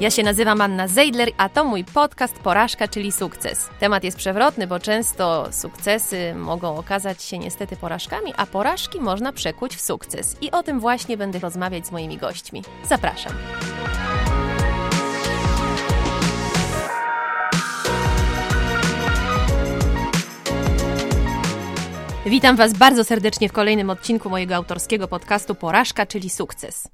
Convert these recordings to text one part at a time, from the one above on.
Ja się nazywam Anna Zeidler, a to mój podcast Porażka, czyli sukces. Temat jest przewrotny, bo często sukcesy mogą okazać się niestety porażkami, a porażki można przekuć w sukces. I o tym właśnie będę rozmawiać z moimi gośćmi. Zapraszam. Witam Was bardzo serdecznie w kolejnym odcinku mojego autorskiego podcastu Porażka, czyli sukces.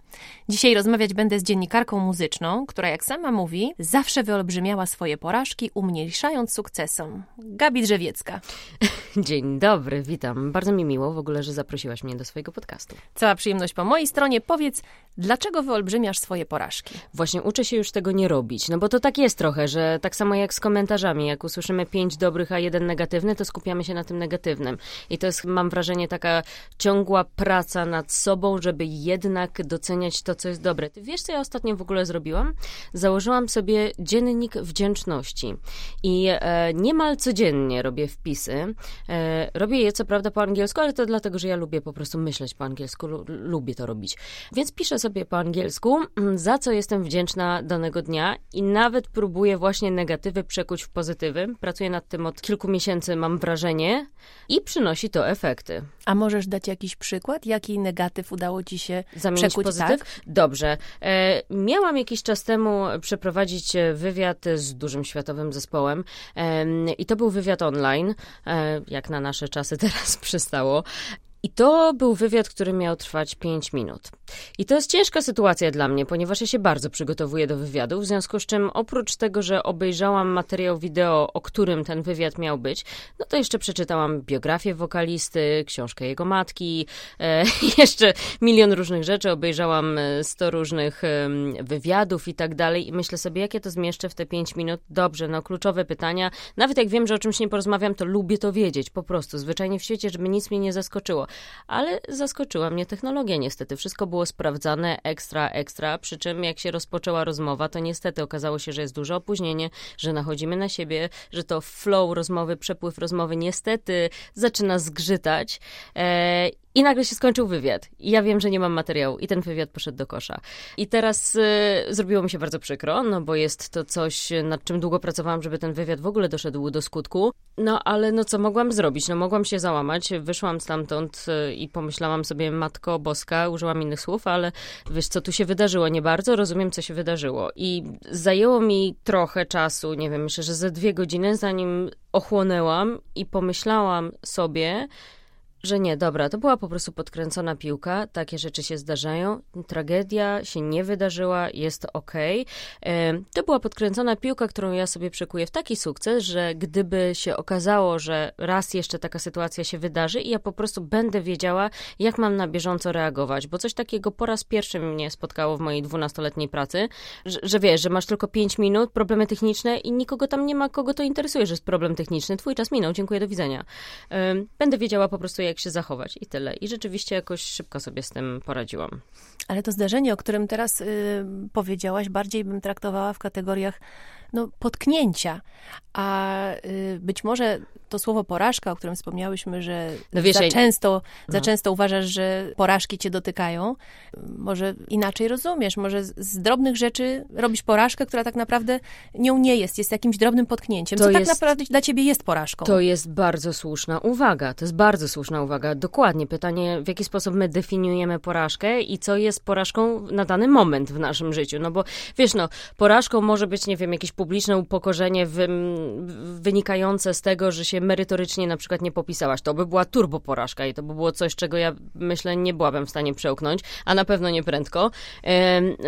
Dzisiaj rozmawiać będę z dziennikarką muzyczną, która, jak sama mówi, zawsze wyolbrzymiała swoje porażki, umniejszając sukcesom. Gabi Drzewiecka. Dzień dobry, witam. Bardzo mi miło w ogóle, że zaprosiłaś mnie do swojego podcastu. Cała przyjemność po mojej stronie. Powiedz, dlaczego wyolbrzymiasz swoje porażki? Właśnie uczę się już tego nie robić, no bo to tak jest trochę, że tak samo jak z komentarzami, jak usłyszymy pięć dobrych, a jeden negatywny, to skupiamy się na tym negatywnym. I to jest, mam wrażenie, taka ciągła praca nad sobą, żeby jednak doceniać to, co jest dobre. Ty wiesz, co ja ostatnio w ogóle zrobiłam? Założyłam sobie dziennik wdzięczności i e, niemal codziennie robię wpisy. E, robię je co prawda po angielsku, ale to dlatego, że ja lubię po prostu myśleć po angielsku, lu, lubię to robić. Więc piszę sobie po angielsku, mm, za co jestem wdzięczna danego dnia i nawet próbuję właśnie negatywy przekuć w pozytywy. Pracuję nad tym od kilku miesięcy, mam wrażenie, i przynosi to efekty. A możesz dać jakiś przykład? Jaki negatyw udało ci się Zamienić przekuć? pozytyw? Tak? Dobrze. E, miałam jakiś czas temu przeprowadzić e, wywiad z dużym światowym zespołem e, i to był wywiad online, e, jak na nasze czasy teraz przystało. I to był wywiad, który miał trwać 5 minut. I to jest ciężka sytuacja dla mnie, ponieważ ja się bardzo przygotowuję do wywiadu, w związku z czym oprócz tego, że obejrzałam materiał wideo, o którym ten wywiad miał być, no to jeszcze przeczytałam biografię wokalisty, książkę jego matki, e, jeszcze milion różnych rzeczy, obejrzałam 100 różnych e, wywiadów i tak dalej i myślę sobie, jakie to zmieszczę w te 5 minut. Dobrze, no kluczowe pytania. Nawet jak wiem, że o czymś nie porozmawiam, to lubię to wiedzieć, po prostu, zwyczajnie w świecie, żeby nic mnie nie zaskoczyło. Ale zaskoczyła mnie technologia niestety. Wszystko było sprawdzane ekstra, ekstra, przy czym jak się rozpoczęła rozmowa, to niestety okazało się, że jest duże opóźnienie, że nachodzimy na siebie, że to flow rozmowy, przepływ rozmowy niestety zaczyna zgrzytać. I nagle się skończył wywiad. I ja wiem, że nie mam materiału. I ten wywiad poszedł do kosza. I teraz y, zrobiło mi się bardzo przykro, no bo jest to coś, nad czym długo pracowałam, żeby ten wywiad w ogóle doszedł do skutku. No ale no co mogłam zrobić? No mogłam się załamać. Wyszłam stamtąd y, i pomyślałam sobie, Matko Boska, użyłam innych słów, ale wiesz, co tu się wydarzyło? Nie bardzo rozumiem, co się wydarzyło. I zajęło mi trochę czasu, nie wiem, myślę, że ze dwie godziny, zanim ochłonęłam i pomyślałam sobie, że nie, dobra, to była po prostu podkręcona piłka, takie rzeczy się zdarzają, tragedia się nie wydarzyła, jest okej. To była podkręcona piłka, którą ja sobie przekuję w taki sukces, że gdyby się okazało, że raz jeszcze taka sytuacja się wydarzy i ja po prostu będę wiedziała, jak mam na bieżąco reagować, bo coś takiego po raz pierwszy mnie spotkało w mojej dwunastoletniej pracy, że, że wiesz, że masz tylko pięć minut, problemy techniczne i nikogo tam nie ma, kogo to interesuje, że jest problem techniczny, twój czas minął, dziękuję, do widzenia. Będę wiedziała po prostu, jak jak się zachować i tyle. I rzeczywiście jakoś szybko sobie z tym poradziłam. Ale to zdarzenie, o którym teraz y, powiedziałaś, bardziej bym traktowała w kategoriach no, potknięcia. A y, być może to słowo porażka, o którym wspomniałyśmy, że no wiesz, za, często, no. za często uważasz, że porażki cię dotykają, może inaczej rozumiesz, może z, drobnych rzeczy robisz porażkę, która tak naprawdę nią nie jest, jest jakimś drobnym potknięciem. To Co tak jest, tak naprawdę dla ciebie jest porażką? To jest bardzo słuszna uwaga, to jest bardzo słuszna uwaga. Dokładnie, pytanie, w jaki sposób my definiujemy porażkę i co jest porażką na dany moment w naszym życiu, no bo wiesz, no, porażką może być, nie wiem, jakieś publiczne upokorzenie wy, wynikające z tego, że się merytorycznie na przykład nie popisałaś. To by była turbo porażka i to by było coś, czego ja myślę nie byłabym w stanie przełknąć, a na pewno nie prędko.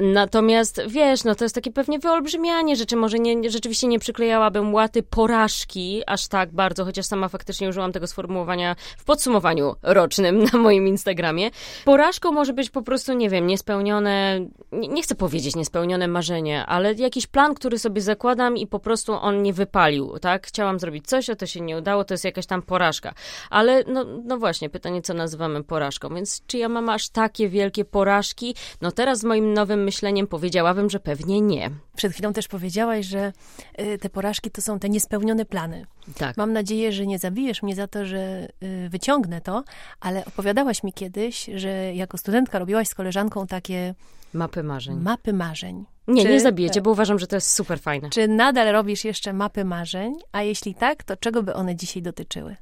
Natomiast wiesz, no to jest takie pewnie wyolbrzymianie rzeczy. Może nie, rzeczywiście nie przyklejałabym łaty porażki aż tak bardzo, chociaż sama faktycznie użyłam tego sformułowania w podsumowaniu rocznym na moim Instagramie. Porażką może być po prostu, nie wiem, niespełnione, nie, nie chcę powiedzieć niespełnione marzenie, ale jakiś plan, który sobie zakładam i po prostu on nie wypalił, tak? Chciałam zrobić coś, a to się nie udało, to jest jakaś tam porażka. Ale no, no właśnie, pytanie, co nazywamy porażką. Więc czy ja mam aż takie wielkie porażki? No teraz z moim nowym myśleniem powiedziałabym, że pewnie nie. Przed chwilą też powiedziałaś, że y, te porażki to są te niespełnione plany. Tak. Mam nadzieję, że nie zabijesz mnie za to, że y, wyciągnę to, ale opowiadałaś mi kiedyś, że jako studentka robiłaś z koleżanką takie mapy marzeń. Mapy marzeń. Nie, czy, nie zabijecie, bo uważam, że to jest super fajne. Czy nadal robisz jeszcze mapy marzeń? A jeśli tak, to czego by one dzisiaj dotyczyły?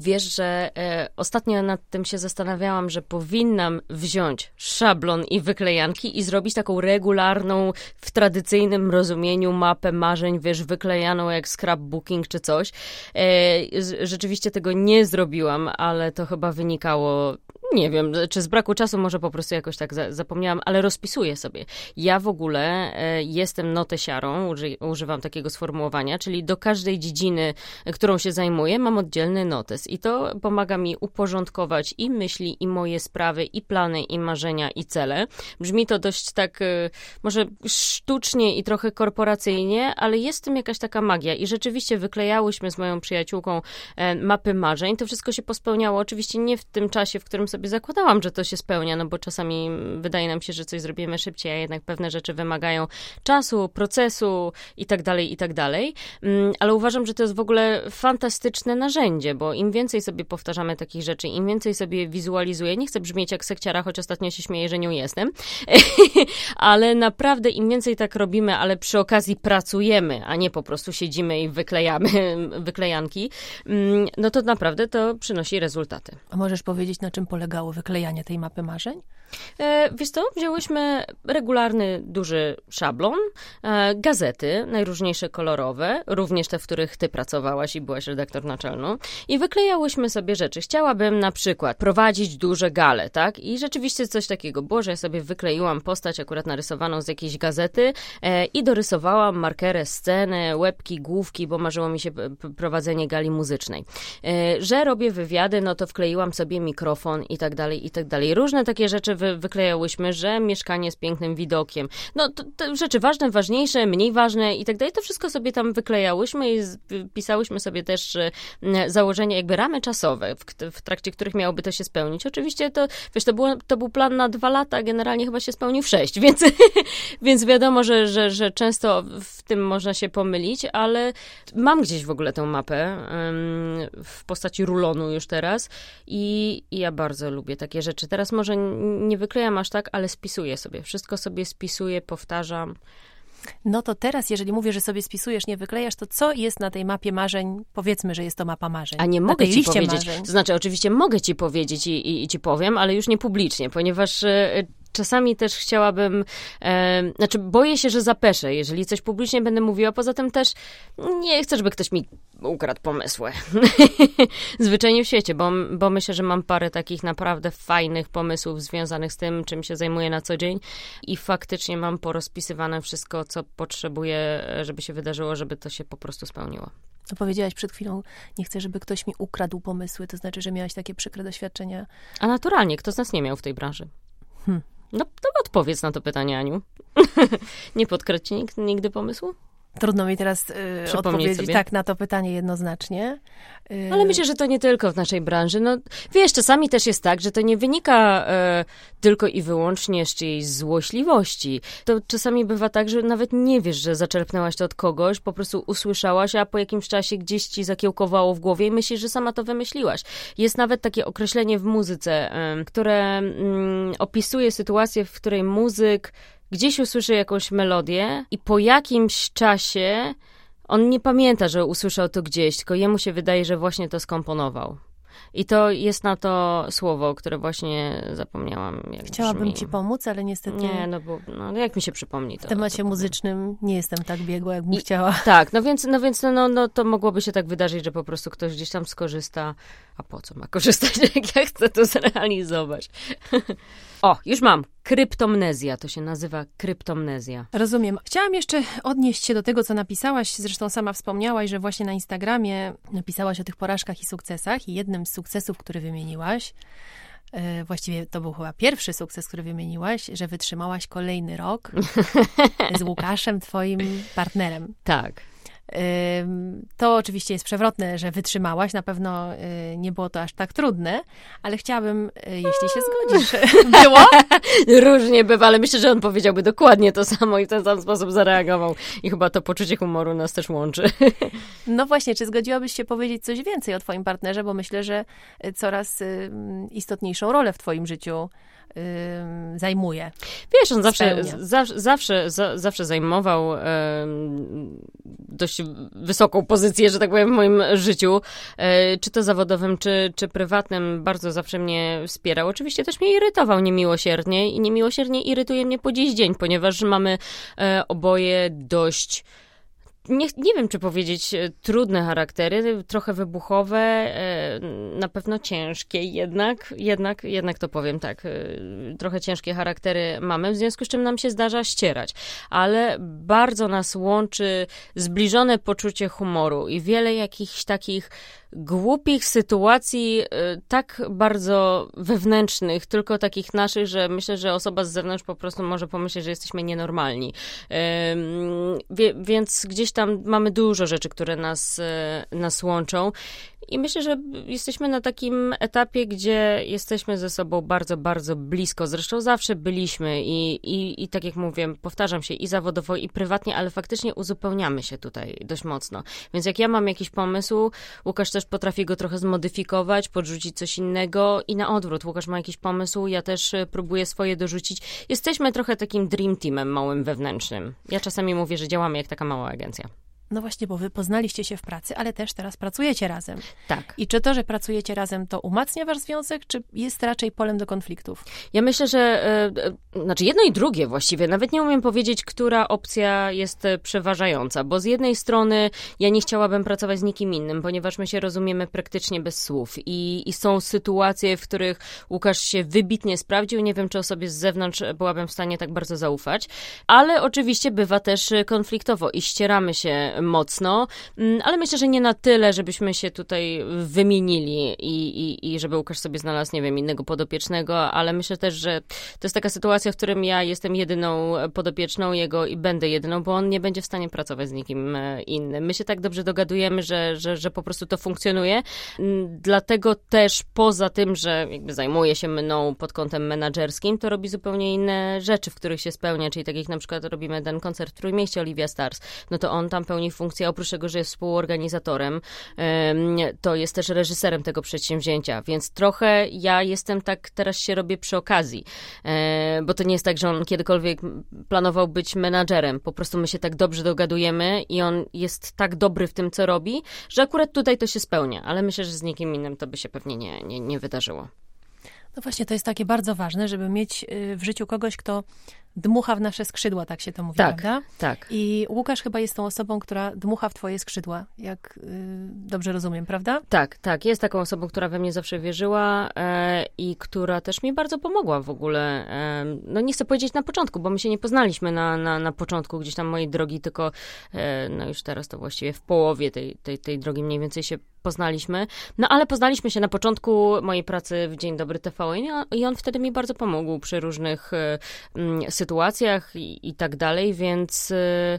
Wiesz, że e, ostatnio nad tym się zastanawiałam, że powinnam wziąć szablon i wyklejanki i zrobić taką regularną, w tradycyjnym rozumieniu mapę marzeń, wiesz, wyklejaną jak scrapbooking czy coś. E, rzeczywiście tego nie zrobiłam, ale to chyba wynikało nie wiem, czy z braku czasu, może po prostu jakoś tak za, zapomniałam, ale rozpisuję sobie. Ja w ogóle e, jestem notesiarą, uży, używam takiego sformułowania, czyli do każdej dziedziny, którą się zajmuję, mam oddzielny notes i to pomaga mi uporządkować i myśli, i moje sprawy, i plany, i marzenia, i cele. Brzmi to dość tak, e, może sztucznie i trochę korporacyjnie, ale jest w tym jakaś taka magia i rzeczywiście wyklejałyśmy z moją przyjaciółką e, mapy marzeń. To wszystko się pospełniało, oczywiście nie w tym czasie, w którym sobie zakładałam, że to się spełnia, no bo czasami wydaje nam się, że coś zrobimy szybciej, a jednak pewne rzeczy wymagają czasu, procesu i tak dalej, i tak dalej. Mm, ale uważam, że to jest w ogóle fantastyczne narzędzie, bo im więcej sobie powtarzamy takich rzeczy, im więcej sobie wizualizuję, nie chcę brzmieć jak sekciara, choć ostatnio się śmieję, że nią jestem, ale naprawdę im więcej tak robimy, ale przy okazji pracujemy, a nie po prostu siedzimy i wyklejamy wyklejanki, mm, no to naprawdę to przynosi rezultaty. A możesz powiedzieć, na czym polega pomagało wyklejanie tej mapy marzeń? E, wiesz co, wzięłyśmy regularny, duży szablon, e, gazety, najróżniejsze kolorowe, również te, w których ty pracowałaś i byłaś redaktor naczelną i wyklejałyśmy sobie rzeczy. Chciałabym na przykład prowadzić duże gale, tak? I rzeczywiście coś takiego było, że ja sobie wykleiłam postać akurat narysowaną z jakiejś gazety e, i dorysowałam markerę, scenę, łebki, główki, bo marzyło mi się prowadzenie gali muzycznej. E, że robię wywiady, no to wkleiłam sobie mikrofon i tak dalej, i tak dalej. Różne takie rzeczy wy, wyklejałyśmy, że mieszkanie z pięknym widokiem. No, to, to rzeczy ważne, ważniejsze, mniej ważne i tak dalej. To wszystko sobie tam wyklejałyśmy i pisałyśmy sobie też założenia, jakby ramy czasowe, w, w, trakcie których miałoby to się spełnić. Oczywiście to, wiesz, to, było, to był plan na dwa lata, generalnie chyba się spełnił w sześć, więc, więc wiadomo, że, że, że często w tym można się pomylić, ale mam gdzieś w ogóle tę mapę w postaci rulonu już teraz i, i ja bardzo lubię takie rzeczy. Teraz może nie wyklejam aż tak, ale spisuję sobie. Wszystko sobie spisuję, powtarzam. No to teraz, jeżeli mówię, że sobie spisujesz, nie wyklejasz, to co jest na tej mapie marzeń? Powiedzmy, że jest to mapa marzeń. A nie mogę ci powiedzieć. Marzeń. To znaczy, oczywiście mogę ci powiedzieć i, i, i, ci powiem, ale już nie publicznie, ponieważ e, czasami też chciałabym, e, znaczy boję się, że zapeszę, jeżeli coś publicznie będę mówiła. Poza tym też nie chcę, żeby ktoś mi ukradł pomysły. Zwyczajnie w świecie, bo, bo myślę, że mam parę takich naprawdę fajnych pomysłów związanych z tym, czym się zajmuję na co dzień i faktycznie mam porozpisywane wszystko, co potrzebuję, żeby się wydarzyło, żeby to się po prostu spełniło. No powiedziałaś przed chwilą, nie chcę, żeby ktoś mi ukradł pomysły, to znaczy, że miałaś takie przykre doświadczenia. A naturalnie, kto z nas nie miał w tej branży? Hmm. No, to odpowiedz na to pytanie, Aniu. nie podkradł nigdy pomysłu? Trudno mi teraz y, odpowiedzieć sobie. tak na to pytanie jednoznacznie. Y... Ale myślę, że to nie tylko w naszej branży. No, wiesz, czasami też jest tak, że to nie wynika y, tylko i wyłącznie z czyjejś złośliwości. To czasami bywa tak, że nawet nie wiesz, że zaczerpnęłaś to od kogoś, po prostu usłyszałaś, a po jakimś czasie gdzieś ci zakiełkowało w głowie i myślisz, że sama to wymyśliłaś. Jest nawet takie określenie w muzyce, które mm, opisuje sytuację, w której muzyk gdzieś usłyszy jakąś melodię i po jakimś czasie on nie pamięta, że usłyszał to gdzieś, tylko jemu się wydaje, że właśnie to skomponował. I to jest na to słowo, które właśnie zapomniałam. Chciałabym brzmi. ci pomóc, ale niestety. Nie, no bo no, jak mi się przypomni to. W temacie to muzycznym nie jestem tak biegła, jakbym I, chciała. Tak, no więc, no więc no, no, to mogłoby się tak wydarzyć, że po prostu ktoś gdzieś tam skorzysta. A po co ma korzystać, jak ja chcę to zrealizować? O, już mam. Kryptomnezja, to się nazywa kryptomnezja. Rozumiem. Chciałam jeszcze odnieść się do tego, co napisałaś. Zresztą sama wspomniałaś, że właśnie na Instagramie napisałaś o tych porażkach i sukcesach. I jednym z sukcesów, który wymieniłaś, e, właściwie to był chyba pierwszy sukces, który wymieniłaś, że wytrzymałaś kolejny rok z Łukaszem, twoim partnerem. Tak. To oczywiście jest przewrotne, że wytrzymałaś. Na pewno y, nie było to aż tak trudne, ale chciałabym, y, jeśli się zgodzisz. Było? Różnie bywa, ale myślę, że on powiedziałby dokładnie to samo i w ten sam sposób zareagował. I chyba to poczucie humoru nas też łączy. No właśnie, czy zgodziłabyś się powiedzieć coś więcej o twoim partnerze, bo myślę, że y, coraz istotniejszą rolę w twoim życiu zajmuje. Wiesz, on zawsze, zawsze, zawsze, zawsze zajmował dość wysoką pozycję, że tak powiem, w moim życiu, e, czy to zawodowym, czy, czy prywatnym, bardzo zawsze mnie wspierał. Oczywiście też mnie irytował niemiłosiernie i niemiłosiernie irytuje mnie po dziś dzień, ponieważ mamy e, oboje dość nie, nie wiem, czy powiedzieć e, trudne charaktery, trochę wybuchowe, e, na pewno ciężkie jednak, jednak, jednak to powiem tak, e, trochę ciężkie charaktery mamy, w związku z czym nam się zdarza ścierać, ale bardzo nas łączy zbliżone poczucie humoru i wiele jakichś takich głupich sytuacji, y, tak bardzo wewnętrznych, tylko takich naszych, że myślę, że osoba z zewnątrz po prostu może pomyśleć, że jesteśmy nienormalni. Więc gdzieś tam mamy dużo rzeczy, które nas, y, nas łączą. I myślę, że jesteśmy na takim etapie, gdzie jesteśmy ze sobą bardzo, bardzo blisko. Zresztą zawsze byliśmy i, i, i tak jak mówię, powtarzam się i zawodowo, i prywatnie, ale faktycznie uzupełniamy się tutaj dość mocno. Więc jak ja mam jakiś pomysł, Łukasz też potrafi go trochę zmodyfikować, podrzucić coś innego i na odwrót. Łukasz ma jakiś pomysł, ja też e, próbuję swoje dorzucić. Jesteśmy trochę takim dream teamem małym wewnętrznym. Ja czasami mówię, że działamy jak taka mała agencja. No właśnie, bo wy poznaliście się w pracy, ale też teraz pracujecie razem. Tak. I czy to, że pracujecie razem, to umacnia wasz związek, czy jest raczej polem do konfliktów? Ja myślę, że e, e, znaczy jedno i drugie właściwie. Nawet nie umiem powiedzieć, która opcja jest e, przeważająca, bo z jednej strony ja nie chciałabym pracować z nikim innym, ponieważ my się rozumiemy praktycznie bez słów i, i są sytuacje, w których Łukasz się wybitnie sprawdził. Nie wiem, czy osobie z zewnątrz byłabym w stanie tak bardzo zaufać, ale oczywiście bywa też konfliktowo i ścieramy się mocno, mm, ale myślę, że nie na tyle, żebyśmy się tutaj wymienili i, i, i żeby Łukasz sobie znalazł, nie wiem, innego podopiecznego, ale myślę też, że to jest taka sytuacja, w którym ja jestem jedyną podopieczną jego i będę jedyną, bo on nie będzie w stanie pracować z nikim e, innym. My się tak dobrze dogadujemy, że, że, że po prostu to funkcjonuje. Mm, dlatego też poza tym, że jakby zajmuje się mną pod kątem menedżerskim, to robi zupełnie inne rzeczy, w których się spełnia, czyli tak jak na przykład robimy ten koncert w Trójmieście Olivia Stars, no to on tam pełni funkcję, oprócz tego, że jest współorganizatorem, to jest też reżyserem tego przedsięwzięcia, więc trochę ja jestem tak, teraz się robię przy okazji, e, bo to nie jest tak, że on kiedykolwiek planował być menadżerem, po prostu my się tak dobrze dogadujemy i on jest tak dobry w tym, co robi, że akurat tutaj to się spełnia, ale myślę, że z nikim innym to by się pewnie nie, nie, nie wydarzyło. No właśnie, to jest takie bardzo ważne, żeby mieć y, w życiu kogoś, kto dmucha w nasze skrzydła, tak się to mówi, tak, prawda? Tak. I Łukasz chyba jest tą osobą, która dmucha w twoje skrzydła, jak y, dobrze rozumiem, prawda? Tak, tak. Jest taką osobą, która we mnie zawsze wierzyła e, i która też mi bardzo pomogła w ogóle. E, no nie chcę powiedzieć na początku, bo my się nie poznaliśmy na, na, na początku gdzieś tam mojej drogi, tylko e, no już teraz to właściwie w połowie tej, tej, tej drogi mniej więcej się poznaliśmy. No ale poznaliśmy się na początku mojej pracy w Dzień Dobry TVN i on wtedy mi bardzo pomógł przy różnych sytuacjach e, sytuacjach i, i tak dalej, więc y,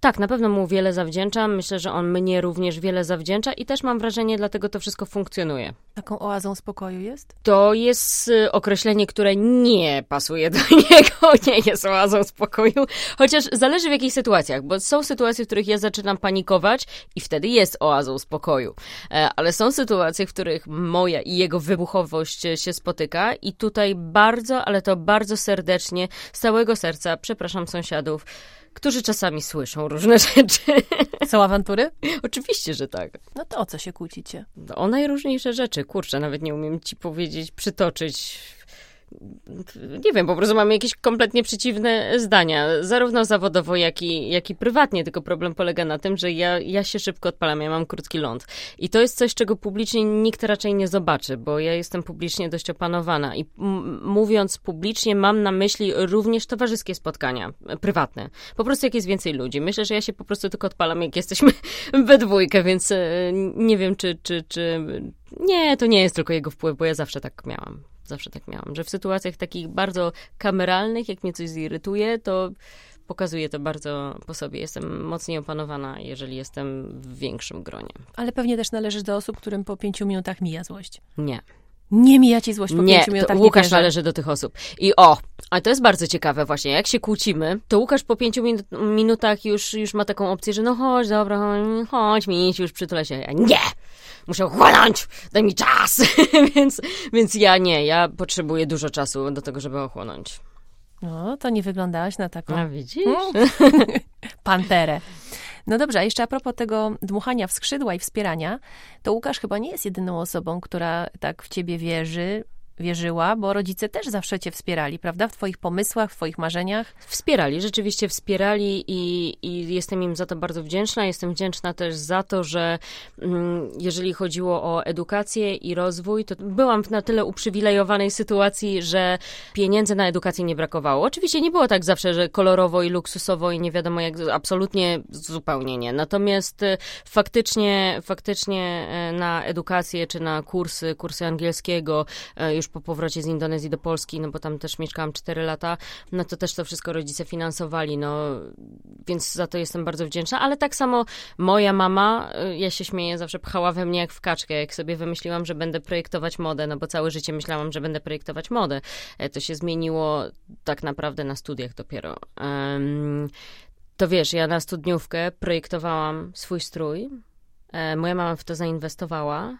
tak, na pewno mu wiele zawdzięczam. Myślę, że on mnie również wiele zawdzięcza i też mam wrażenie, dlatego to wszystko funkcjonuje. Taką oazą spokoju jest? To jest y, określenie, które nie pasuje do niego, nie jest oazą spokoju, chociaż zależy w jakich sytuacjach, bo są sytuacje, w których ja zaczynam panikować i wtedy jest oazą spokoju. E, ale są sytuacje, w których moja i jego wybuchowość się spotyka i tutaj bardzo, ale to bardzo serdecznie, z całego serca, przepraszam sąsiadów, którzy czasami słyszą różne rzeczy. Są awantury? Oczywiście, że tak. No to o co się kłócicie? No, o najróżniejsze rzeczy. Kurczę, nawet nie umiem ci powiedzieć, przytoczyć nie wiem, po prostu mamy jakieś kompletnie przeciwne zdania, zarówno zawodowo, jak i, jak i prywatnie, tylko problem polega na tym, że ja, ja się szybko odpalam, ja mam krótki ląd. I to jest coś, czego publicznie nikt raczej nie zobaczy, bo ja jestem publicznie dość opanowana i mówiąc publicznie mam na myśli również towarzyskie spotkania, prywatne. Po prostu jak jest więcej ludzi. Myślę, że ja się po prostu tylko odpalam, jak jesteśmy we dwójkę, więc e, nie wiem, czy, czy, czy... Nie, to nie jest tylko jego wpływ, bo ja zawsze tak miałam. Zawsze tak miałam, że w sytuacjach takich bardzo kameralnych, jak mnie coś zirytuje, to pokazuje to bardzo po sobie. Jestem mocniej opanowana, jeżeli jestem w większym gronie. Ale pewnie też należysz do osób, którym po pięciu minutach mija złość. Nie. Nie mija ci złość po nie, pięciu minutach. to Łukasz wierzę. należy do tych osób. I o, a to jest bardzo ciekawe właśnie, jak się kłócimy, to Łukasz po pięciu minu- minutach już, już ma taką opcję, że no chodź, dobra, chodź, chodź mi, już przytulę się. Ja nie! Muszę ochłonąć! Daj mi czas! więc, więc ja nie, ja potrzebuję dużo czasu do tego, żeby ochłonąć. No, to nie wyglądałaś na taką A widzisz? panterę. No dobrze, a jeszcze a propos tego dmuchania w skrzydła i wspierania, to Łukasz chyba nie jest jedyną osobą, która tak w ciebie wierzy, wierzyła, bo rodzice też zawsze cię wspierali, prawda? W twoich pomysłach, w twoich marzeniach. Wspierali, rzeczywiście wspierali i, i jestem im za to bardzo wdzięczna. Jestem wdzięczna też za to, że mm, jeżeli chodziło o edukację i rozwój, to byłam na tyle uprzywilejowanej sytuacji, że pieniędzy na edukację nie brakowało. Oczywiście nie było tak zawsze, że kolorowo i luksusowo i nie wiadomo jak, absolutnie zupełnie nie. Natomiast y, faktycznie, faktycznie e, na edukację czy na kursy, kursy angielskiego, e, już po powrocie z Indonezji do Polski, no bo tam też mieszkałam 4 lata, no to też to wszystko rodzice finansowali, no więc za to jestem bardzo wdzięczna, ale tak samo moja mama, y, ja się śmieję, zawsze pchała we mnie jak w kaczkę, jak sobie wymyśliłam, że będę projektować modę, no bo całe życie myślałam, że będę projektować modę. E, To się zmieniło tak naprawdę na studiach dopiero. To wiesz, ja na studniówkę projektowałam swój strój, Moja mama w to zainwestowała.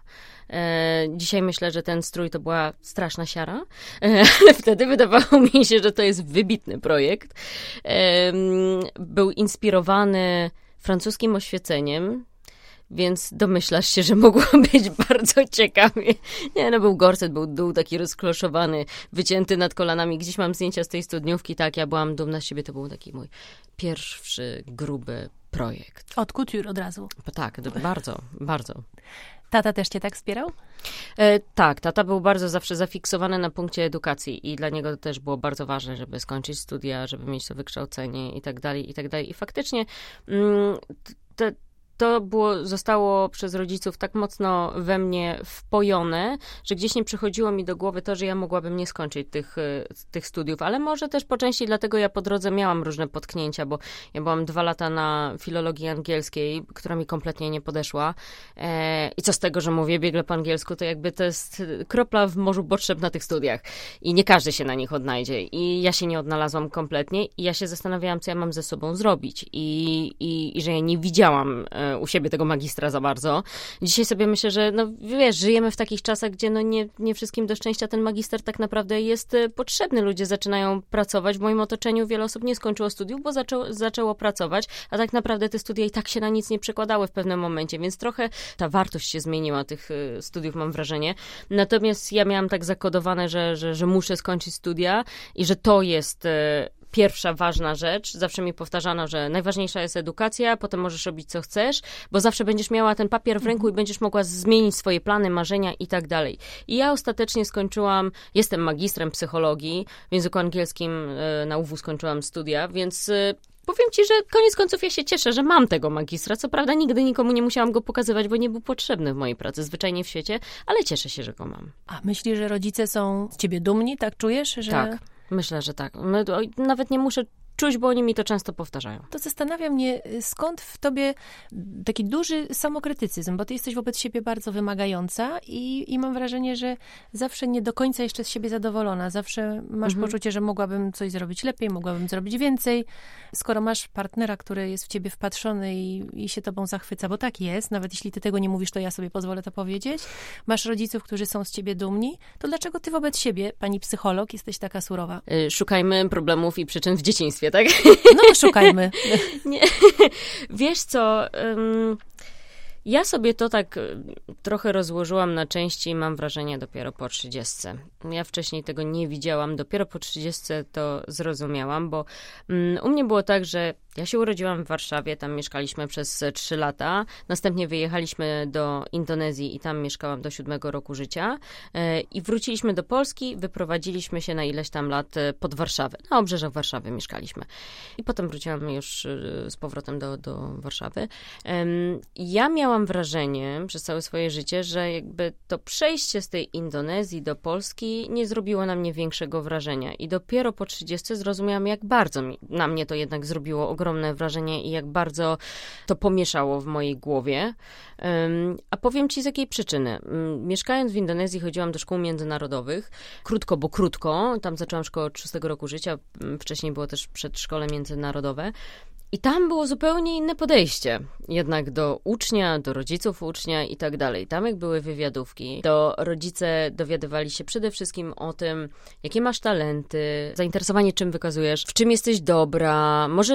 E, Dzisiaj myślę, że ten strój to była straszna siara, E, ale wtedy wydawało mi się, że to jest wybitny projekt. Był inspirowany francuskim oświeceniem, więc domyślasz się, że mogło być bardzo ciekawie. Nie, no był gorset, był dół taki rozkloszowany, wycięty nad kolanami. Gdzieś mam zdjęcia z tej studniówki, tak, ja byłam dumna z siebie, to był taki mój pierwszy gruby projekt. Od couture od razu. Tak, bardzo, bardzo. Tata też cię tak wspierał? E, tak, tata był bardzo zawsze zafiksowany na punkcie edukacji i dla niego to też było bardzo ważne, żeby skończyć studia, żeby mieć to wykształcenie i tak dalej, i tak dalej. I faktycznie mm, te, to było, zostało przez rodziców tak mocno we mnie wpojone, że gdzieś nie przychodziło mi do głowy to, że ja mogłabym nie skończyć tych, e, tych studiów, ale może też po części dlatego ja po drodze miałam różne potknięcia, bo ja byłam dwa lata na filologii angielskiej, która mi kompletnie nie podeszła. E, i co z tego, że mówię biegle po angielsku, to jakby to jest kropla w morzu potrzeb na tych studiach. I nie każdy się na nich odnajdzie. I ja się nie odnalazłam kompletnie. I ja się zastanawiałam, co ja mam ze sobą zrobić. I, i, i że ja nie widziałam e, u siebie tego magistra za bardzo. Dzisiaj sobie myślę, że no wiesz, żyjemy w takich czasach, gdzie no nie, nie wszystkim do szczęścia ten magister tak naprawdę jest e, potrzebny. Ludzie zaczynają pracować. W moim otoczeniu wiele osób nie skończyło studiów, bo zaczęło, zaczęło pracować, a tak naprawdę te studia i tak się na nic nie przekładały w pewnym momencie, więc trochę ta wartość się zmieniła tych e, studiów, mam wrażenie. Natomiast ja miałam tak zakodowane, że, że, że muszę skończyć studia i że to jest e, pierwsza ważna rzecz. Zawsze mi powtarzano, że najważniejsza jest edukacja, potem możesz robić co chcesz, bo zawsze będziesz miała ten papier w ręku i będziesz mogła zmienić swoje plany, marzenia i tak dalej. I ja ostatecznie skończyłam, jestem magistrem psychologii, w języku angielskim e, na UW skończyłam studia, więc e, Powiem ci, że koniec końców ja się cieszę, że mam tego magistra. Co prawda nigdy nikomu nie musiałam go pokazywać, bo nie był potrzebny w mojej pracy, zwyczajnie w świecie, ale cieszę się, że go mam. A myślisz, że rodzice są z ciebie dumni, tak czujesz? Że... Tak, myślę, że tak. Nawet nie muszę czuć, bo oni mi to często powtarzają. To zastanawia mnie, skąd w tobie taki duży samokrytycyzm, bo ty jesteś wobec siebie bardzo wymagająca i, i mam wrażenie, że zawsze nie do końca jeszcze z siebie zadowolona. Zawsze masz Mhm. poczucie, że mogłabym coś zrobić lepiej, mogłabym zrobić więcej. Skoro masz partnera, który jest w ciebie wpatrzony i, i się tobą zachwyca, bo tak jest, nawet jeśli ty tego nie mówisz, to ja sobie pozwolę to powiedzieć. Masz rodziców, którzy są z ciebie dumni, to dlaczego ty wobec siebie, pani psycholog, jesteś taka surowa? Y, Szukajmy problemów i przyczyn w dzieciństwie, tak? No to szukajmy. Nie. Wiesz co, ja sobie to tak trochę rozłożyłam na części, mam wrażenie, dopiero po 30. Ja wcześniej tego nie widziałam, dopiero po 30 to zrozumiałam, bo mm, u mnie było tak, że ja się urodziłam w Warszawie, tam mieszkaliśmy przez 3 lata, następnie wyjechaliśmy do Indonezji i tam mieszkałam do siódmego roku życia e, i wróciliśmy do Polski, wyprowadziliśmy się na ileś tam lat e, pod Warszawę, na obrzeżach Warszawy mieszkaliśmy. I potem wróciłam już y, z powrotem do, do Warszawy. Ja miałam wrażenie przez całe swoje życie, że jakby to przejście z tej Indonezji do Polski nie zrobiło na mnie większego wrażenia. I dopiero po 30 zrozumiałam, jak bardzo mi, na mnie to jednak zrobiło ogromne ogromne wrażenie i jak bardzo to pomieszało w mojej głowie. A powiem ci z jakiej przyczyny. Mieszkając w Indonezji chodziłam do szkół międzynarodowych. Krótko, bo krótko. Tam zaczęłam szkołę od szóstego roku życia. Wcześniej było też przedszkole międzynarodowe. I tam było zupełnie inne podejście. Jednak do ucznia, do rodziców ucznia i tak dalej. Tam jak były wywiadówki, to rodzice dowiadywali się przede wszystkim o tym, jakie masz talenty, zainteresowanie czym wykazujesz, w czym jesteś dobra, może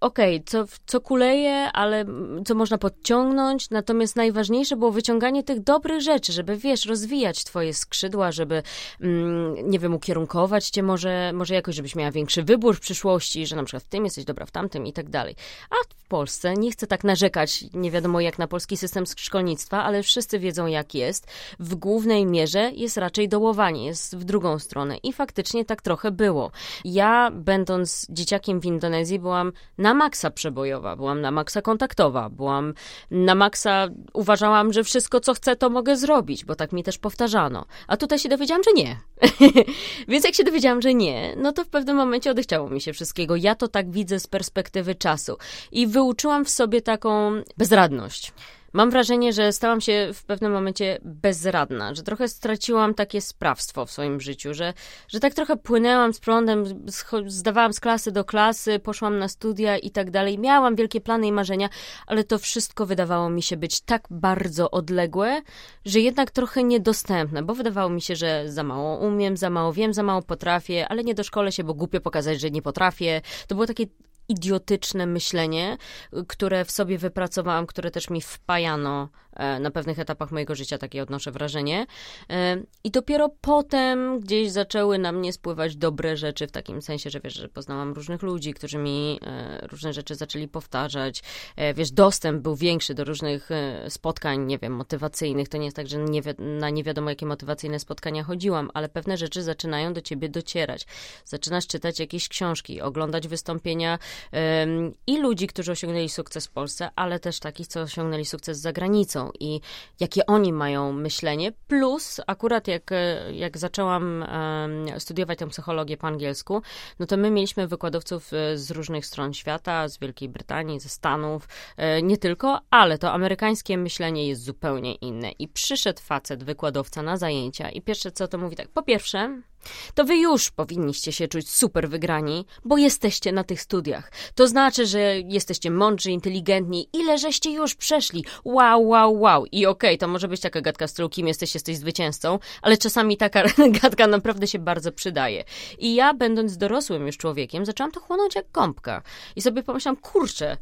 okej, okay, co, co kuleje, ale co można podciągnąć, natomiast najważniejsze było wyciąganie tych dobrych rzeczy, żeby wiesz, rozwijać twoje skrzydła, żeby mm, nie wiem, ukierunkować cię może, może jakoś, żebyś miała większy wybór w przyszłości, że na przykład w tym jesteś dobra, w tamtym i tak dalej. A w Polsce, nie chcę tak narzekać, nie wiadomo jak na polski system szkolnictwa, ale wszyscy wiedzą jak jest. W głównej mierze jest raczej dołowanie, jest w drugą stronę. I faktycznie tak trochę było. Ja, będąc dzieciakiem w Indonezji, byłam na maksa przebojowa, byłam na maksa kontaktowa, byłam na maksa, uważałam, że wszystko co chcę, to mogę zrobić, bo tak mi też powtarzano. A tutaj się dowiedziałam, że nie. Więc jak się dowiedziałam, że nie, no to w pewnym momencie odechciało mi się wszystkiego. Ja to tak widzę z perspektywy czasu. I wyuczyłam w sobie taką bezradność. Mam wrażenie, że stałam się w pewnym momencie bezradna, że trochę straciłam takie sprawstwo w swoim życiu, że, że tak trochę płynęłam z prądem, zdawałam z klasy do klasy, poszłam na studia i tak dalej. Miałam wielkie plany i marzenia, ale to wszystko wydawało mi się być tak bardzo odległe, że jednak trochę niedostępne, bo wydawało mi się, że za mało umiem, za mało wiem, za mało potrafię, ale nie doszkolę się, bo głupio pokazać, że nie potrafię. To było takie idiotyczne myślenie, które w sobie wypracowałam, które też mi wpajano na pewnych etapach mojego życia takie odnoszę wrażenie. E, I dopiero potem gdzieś zaczęły na mnie spływać dobre rzeczy, w takim sensie, że wiesz, że poznałam różnych ludzi, którzy mi e, różne rzeczy zaczęli powtarzać. Wiesz, dostęp był większy do różnych spotkań, nie wiem, motywacyjnych. To nie jest tak, że nie na nie wiadomo jakie motywacyjne spotkania chodziłam, ale pewne rzeczy zaczynają do ciebie docierać. Zaczynasz czytać jakieś książki, oglądać wystąpienia i ludzi, którzy osiągnęli sukces w Polsce, ale też takich, co osiągnęli sukces za granicą i jakie oni mają myślenie. Plus, akurat jak, jak zaczęłam studiować tę psychologię po angielsku, no to my mieliśmy wykładowców e, z różnych stron świata, z Wielkiej Brytanii, ze Stanów, e, nie tylko, ale to amerykańskie myślenie jest zupełnie inne. I przyszedł facet, wykładowca na zajęcia i pierwsze co to mówi tak, po pierwsze, to wy już powinniście się czuć super wygrani, bo jesteście na tych studiach. To znaczy, że jesteście mądrzy, inteligentni, ile żeście już przeszli. Wow, wow, wow. I okej, okay, to może być taka gadka z kim jesteś, jesteś zwycięzcą, ale czasami taka gadka naprawdę się bardzo przydaje. I ja, będąc dorosłym już człowiekiem, zaczęłam to chłonąć jak gąbka. I sobie pomyślałam, kurczę,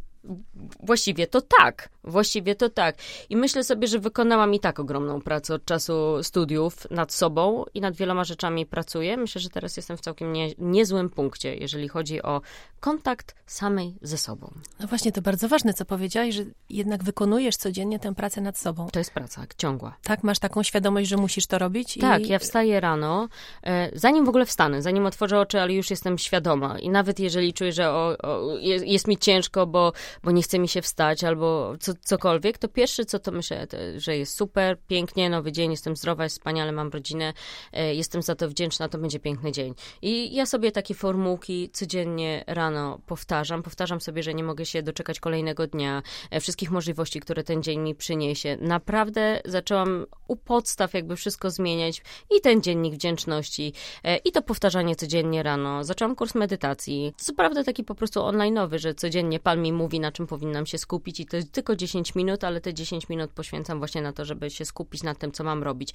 Właściwie to tak, właściwie to tak. I myślę sobie, że wykonałam i tak ogromną pracę od czasu studiów nad sobą i nad wieloma rzeczami pracuję. Myślę, że teraz jestem w całkiem nie, niezłym punkcie, jeżeli chodzi o kontakt samej ze sobą. No właśnie, to bardzo ważne, co powiedziałaś, że jednak wykonujesz codziennie tę pracę nad sobą. To jest praca ciągła. Tak, masz taką świadomość, że musisz to robić? Tak, ja wstaję rano, e, zanim w ogóle wstanę, zanim otworzę oczy, ale już jestem świadoma. I nawet jeżeli czuję, że o, o, jest, jest mi ciężko, bo bo nie chce mi się wstać albo co, cokolwiek, to pierwsze co to myślę, że jest super, pięknie, nowy dzień, jestem zdrowa, jest wspaniale, mam rodzinę, e, jestem za to wdzięczna, to będzie piękny dzień. I ja sobie takie formułki codziennie rano powtarzam, powtarzam sobie, że nie mogę się doczekać kolejnego dnia, e, wszystkich możliwości, które ten dzień mi przyniesie. Naprawdę zaczęłam u podstaw jakby wszystko zmieniać i ten dziennik wdzięczności e, i to powtarzanie codziennie rano. Zaczęłam kurs medytacji, co prawda taki po prostu online'owy, że codziennie Pan mi mówi, na czym powinnam się skupić i to jest tylko 10 minut, ale te 10 minut poświęcam właśnie na to, żeby się skupić na tym, co mam robić.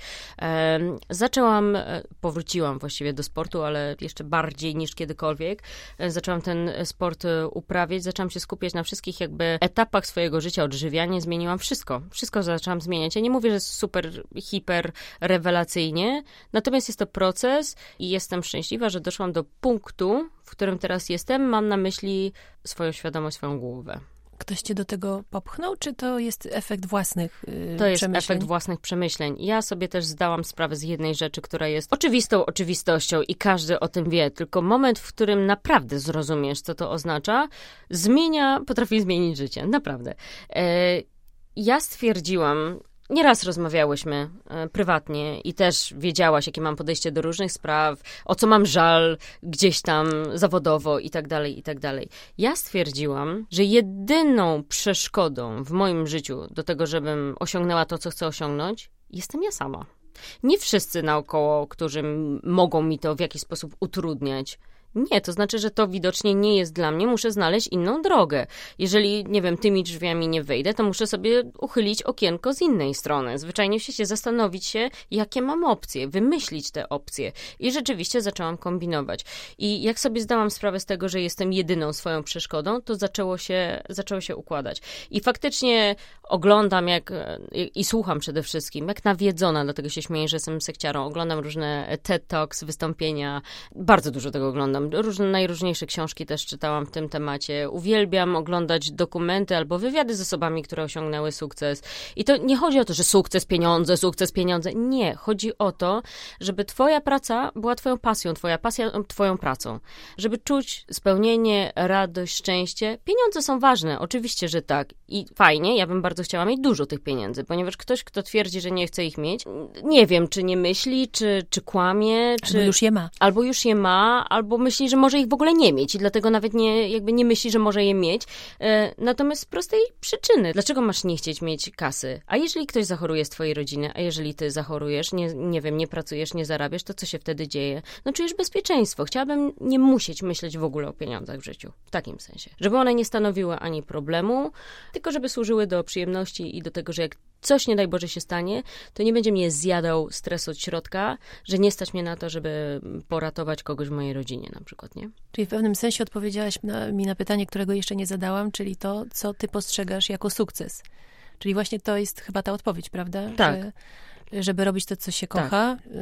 Zaczęłam, e, powróciłam właściwie do sportu, ale jeszcze bardziej niż kiedykolwiek. E, zaczęłam ten sport e, uprawiać, zaczęłam się skupiać na wszystkich jakby etapach swojego życia, odżywianie, zmieniłam wszystko. Wszystko zaczęłam zmieniać. Ja nie mówię, że super, hiper rewelacyjnie, natomiast jest to proces i jestem szczęśliwa, że doszłam do punktu, w którym teraz jestem. Mam na myśli swoją świadomość, swoją głowę. Ktoś cię do tego popchnął, czy to jest efekt własnych yy, To jest efekt własnych przemyśleń. Ja sobie też zdałam sprawę z jednej rzeczy, która jest oczywistą oczywistością i każdy o tym wie, tylko moment, w którym naprawdę zrozumiesz, co to oznacza, zmienia, potrafi zmienić życie. Naprawdę. E, ja stwierdziłam, Nieraz rozmawiałyśmy e, prywatnie i też wiedziałaś, jakie mam podejście do różnych spraw, o co mam żal gdzieś tam zawodowo i tak dalej, i tak dalej. Ja stwierdziłam, że jedyną przeszkodą w moim życiu do tego, żebym osiągnęła to, co chcę osiągnąć, jestem ja sama. Nie wszyscy naokoło, którzy mogą mi to w jakiś sposób utrudniać. Nie, to znaczy, że to widocznie nie jest dla mnie, muszę znaleźć inną drogę. Jeżeli, nie wiem, tymi drzwiami nie wejdę, to muszę sobie uchylić okienko z innej strony. Zwyczajnie się zastanowić się, jakie mam opcje, wymyślić te opcje. I rzeczywiście zaczęłam kombinować. I jak sobie zdałam sprawę z tego, że jestem jedyną swoją przeszkodą, to zaczęło się, zaczęło się układać. I faktycznie oglądam jak, i słucham przede wszystkim, jak nawiedzona, dlatego się śmieję, że jestem sekciarą. Oglądam różne TED Talks, wystąpienia. Bardzo dużo tego oglądam różne, najróżniejsze książki też czytałam w tym temacie. Uwielbiam oglądać dokumenty albo wywiady z osobami, które osiągnęły sukces. I to nie chodzi o to, że sukces, pieniądze, sukces, pieniądze. Nie. Chodzi o to, żeby twoja praca była twoją pasją, twoja pasja twoją pracą. Żeby czuć spełnienie, radość, szczęście. Pieniądze są ważne, oczywiście, że tak. I fajnie, ja bym bardzo chciała mieć dużo tych pieniędzy, ponieważ ktoś, kto twierdzi, że nie chce ich mieć, nie wiem, czy nie myśli, czy, czy kłamie, czy... Albo już je ma. Albo już je ma, albo myśli, myśli, że może ich w ogóle nie mieć i dlatego nawet nie, jakby nie myśli, że może je mieć. E, natomiast z prostej przyczyny. Dlaczego masz nie chcieć mieć kasy? A jeżeli ktoś zachoruje z twojej rodziny, a jeżeli ty zachorujesz, nie, nie wiem, nie pracujesz, nie zarabiasz, to co się wtedy dzieje? No czujesz bezpieczeństwo. Chciałabym nie musieć myśleć w ogóle o pieniądzach w życiu. W takim sensie. Żeby one nie stanowiły ani problemu, tylko żeby służyły do przyjemności i do tego, że jak coś, nie daj Boże, się stanie, to nie będzie mnie zjadał stres od środka, że nie stać mnie na to, żeby poratować kogoś w mojej rodzinie na przykład, nie? Czyli w pewnym sensie odpowiedziałaś na, mi na pytanie, którego jeszcze nie zadałam, czyli to, co ty postrzegasz jako sukces. Czyli właśnie to jest chyba ta odpowiedź, prawda? Tak. Że, żeby robić to, co się tak. kocha tak. y,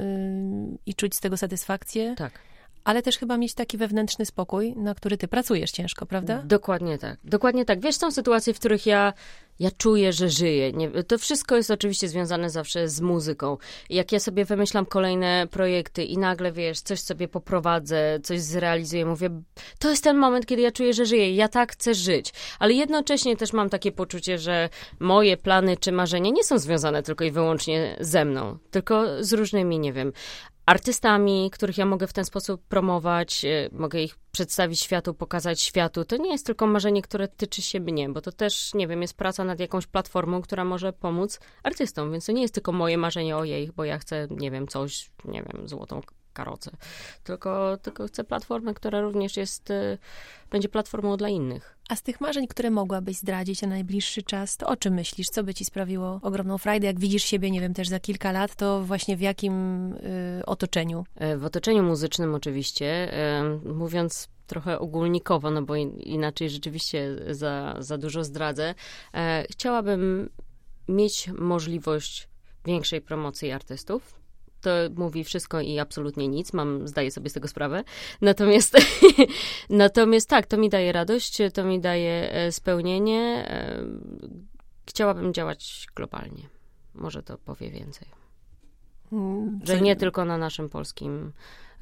i czuć z tego satysfakcję. Tak ale też chyba mieć taki wewnętrzny spokój, na który ty pracujesz ciężko, prawda? Dokładnie tak. Dokładnie tak. Wiesz, są sytuacje, w których ja, ja czuję, że żyję. Nie, to wszystko jest oczywiście związane zawsze z muzyką. Jak ja sobie wymyślam kolejne projekty i nagle, wiesz, coś sobie poprowadzę, coś zrealizuję, mówię, to jest ten moment, kiedy ja czuję, że żyję. Ja tak chcę żyć. Ale jednocześnie też mam takie poczucie, że moje plany czy marzenia nie są związane tylko i wyłącznie ze mną, tylko z różnymi, nie wiem, artystami, których ja mogę w ten sposób promować, e, mogę ich przedstawić światu, pokazać światu. To nie jest tylko marzenie, które tyczy się mnie, bo to też, nie wiem, jest praca nad jakąś platformą, która może pomóc artystom, więc to nie jest tylko moje marzenie o jej, bo ja chcę, nie wiem, coś, nie wiem, złotą karocę, tylko, tylko chcę platformę, która również jest, y, będzie platformą dla innych. A z tych marzeń, które mogłabyś zdradzić na najbliższy czas, to o czym myślisz? Co by ci sprawiło ogromną frajdę? Jak widzisz siebie, nie wiem, też za kilka lat, to właśnie w jakim y, otoczeniu? E, w otoczeniu muzycznym oczywiście. Y, mówiąc trochę ogólnikowo, no bo inaczej rzeczywiście za, za dużo zdradzę. E, chciałabym mieć możliwość większej promocji artystów to mówi wszystko i absolutnie nic, mam, zdaję sobie z tego sprawę. Natomiast, natomiast tak, to mi daje radość, to mi daje e, spełnienie. E, chciałabym działać globalnie. Może to powie więcej. Mm, Że nie tylko na naszym polskim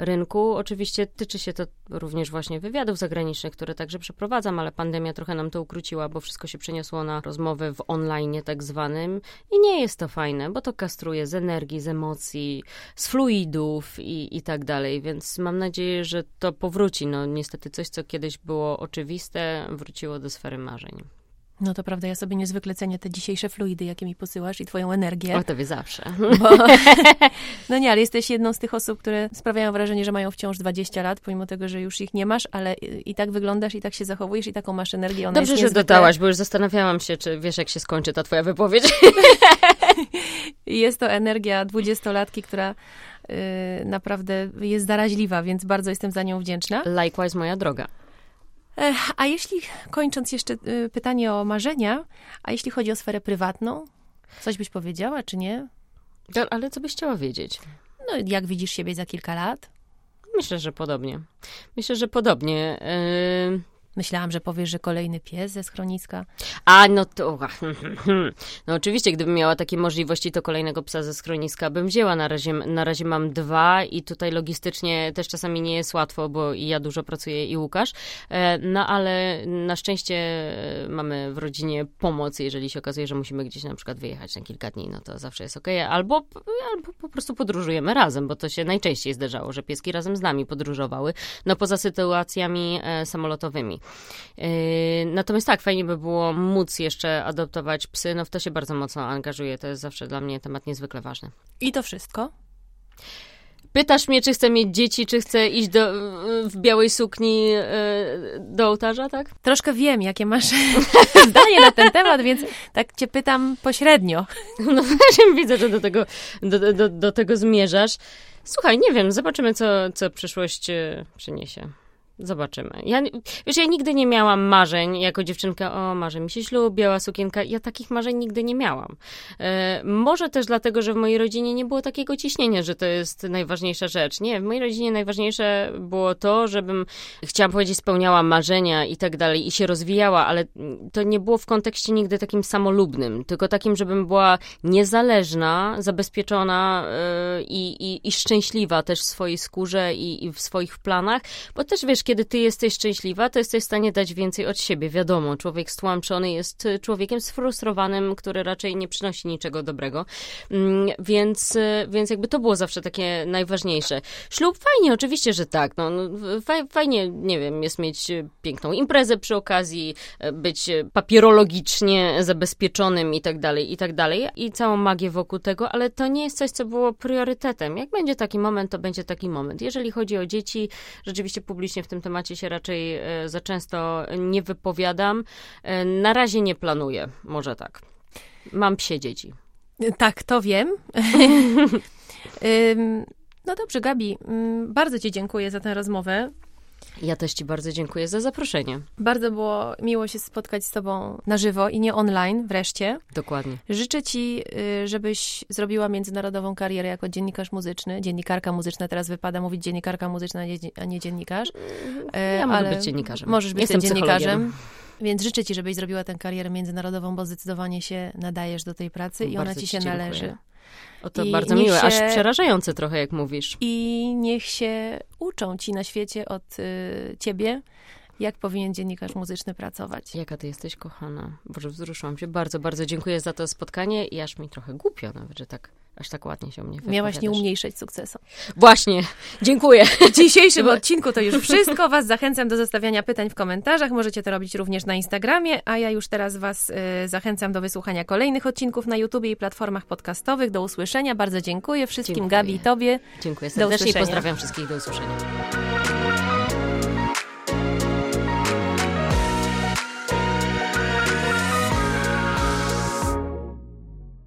rynku. Oczywiście tyczy się to również właśnie wywiadów zagranicznych, które także przeprowadzam, ale pandemia trochę nam to ukróciła, bo wszystko się przeniosło na rozmowy w online tak zwanym i nie jest to fajne, bo to kastruje z energii, z emocji, z fluidów i, i tak dalej, więc mam nadzieję, że to powróci. No niestety coś, co kiedyś było oczywiste, wróciło do sfery marzeń. No to prawda, ja sobie niezwykle cenię te dzisiejsze fluidy, jakie mi posyłasz i twoją energię. O tobie zawsze. Bo, no nie, ale jesteś jedną z tych osób, które sprawiają wrażenie, że mają wciąż 20 lat, pomimo tego, że już ich nie masz, ale i tak wyglądasz, i tak się zachowujesz, i taką masz energię. Ona Dobrze, że niezwykle... dodałaś, bo już zastanawiałam się, czy wiesz, jak się skończy ta twoja wypowiedź. jest to energia dwudziestolatki, która yy, naprawdę jest zaraźliwa, więc bardzo jestem za nią wdzięczna. Likewise, moja droga. A jeśli, kończąc jeszcze y, pytanie o marzenia, a jeśli chodzi o sferę prywatną, coś byś powiedziała, czy nie? Ale co byś chciała wiedzieć? No, jak widzisz siebie za kilka lat? Myślę, że podobnie. Myślę, że podobnie. Yy, Myślałam, że powiesz, że kolejny pies ze schroniska. A, no to... No oczywiście, gdybym miała takie możliwości, to kolejnego psa ze schroniska bym wzięła. Na razie, na razie mam dwa i tutaj logistycznie też czasami nie jest łatwo, bo i ja dużo pracuję i Łukasz. E, no ale na szczęście mamy w rodzinie pomoc, jeżeli się okazuje, że musimy gdzieś na przykład wyjechać na kilka dni, no to zawsze jest okej. Okay. Albo, albo po prostu podróżujemy razem, bo to się najczęściej zdarzało, że pieski razem z nami podróżowały. No poza sytuacjami e, samolotowymi. Yy, natomiast tak, fajnie by było móc jeszcze adoptować psy, no w to się bardzo mocno angażuję, to jest zawsze dla mnie temat niezwykle ważny. I to wszystko? Pytasz mnie, czy chcę mieć dzieci, czy chcę iść do, w białej sukni yy, do ołtarza, tak? Troszkę wiem, jakie masz zdanie na ten temat, więc tak cię pytam pośrednio. No właśnie widzę, że do tego, do, do, do tego zmierzasz. Słuchaj, nie wiem, zobaczymy, co, co przyszłość yy, przyniesie. Zobaczymy. Ja, wiesz, ja nigdy nie miałam marzeń jako dziewczynka, o, marzy mi się ślub, biała sukienka. Ja takich marzeń nigdy nie miałam. E, może też dlatego, że w mojej rodzinie nie było takiego ciśnienia, że to jest najważniejsza rzecz. Nie, w mojej rodzinie najważniejsze było to, żebym, chciałam powiedzieć, spełniała marzenia i tak dalej i się rozwijała, ale to nie było w kontekście nigdy takim samolubnym, tylko takim, żebym była niezależna, zabezpieczona e, i, i, szczęśliwa też w swojej skórze i, i w swoich planach, bo też, wiesz, kiedy ty jesteś szczęśliwa, to jesteś w stanie dać więcej od siebie. Wiadomo, człowiek stłamszony jest y, człowiekiem sfrustrowanym, który raczej nie przynosi niczego dobrego. Mm, więc, y, więc jakby to było zawsze takie najważniejsze. Ślub fajnie, oczywiście, że tak. No, no fajnie, nie wiem, jest mieć y, piękną imprezę przy okazji, być papierologicznie zabezpieczonym i tak dalej, i tak dalej. I całą magię wokół tego, ale to nie jest coś, co było priorytetem. Jak będzie taki moment, to będzie taki moment. Jeżeli chodzi o dzieci, rzeczywiście publicznie w tym temacie się raczej e, za często nie wypowiadam. E, na razie nie planuję, może tak. Mam psie dzieci. Tak, to wiem. no dobrze, Gabi, bardzo Ci dziękuję za tę rozmowę. Ja też Ci bardzo dziękuję za zaproszenie. Bardzo było miło się spotkać z Tobą na żywo i nie online wreszcie. Dokładnie. Życzę Ci, y, żebyś zrobiła międzynarodową karierę jako dziennikarz muzyczny. Dziennikarka muzyczna, teraz wypada mówić dziennikarka muzyczna, a nie dziennikarz. Ja mogę być dziennikarzem. Możesz być Jestem dziennikarzem. Więc życzę Ci, żebyś zrobiła tę karierę międzynarodową, bo zdecydowanie się nadajesz do tej pracy i ona Ci się dziękuję. należy. O to I bardzo miłe, się... aż przerażające trochę, jak mówisz. I niech się uczą ci na świecie od y, ciebie, jak powinien dziennikarz muzyczny pracować. Jaka ty jesteś kochana. Boże, wzruszyłam się. Bardzo, bardzo dziękuję za to spotkanie i aż mi trochę głupio nawet, że tak aż tak ładnie się o mnie Miałaś nie umniejszać sukcesu. Właśnie, dziękuję. W dzisiejszym odcinku to już wszystko. Was zachęcam do zostawiania pytań w komentarzach. Możecie to robić również na Instagramie, a ja już teraz Was y, zachęcam do wysłuchania kolejnych odcinków na YouTubie i platformach podcastowych. Do usłyszenia. Bardzo dziękuję wszystkim, dziękuję. Gabi i Tobie. Dziękuję serdecznie i pozdrawiam wszystkich. Do usłyszenia.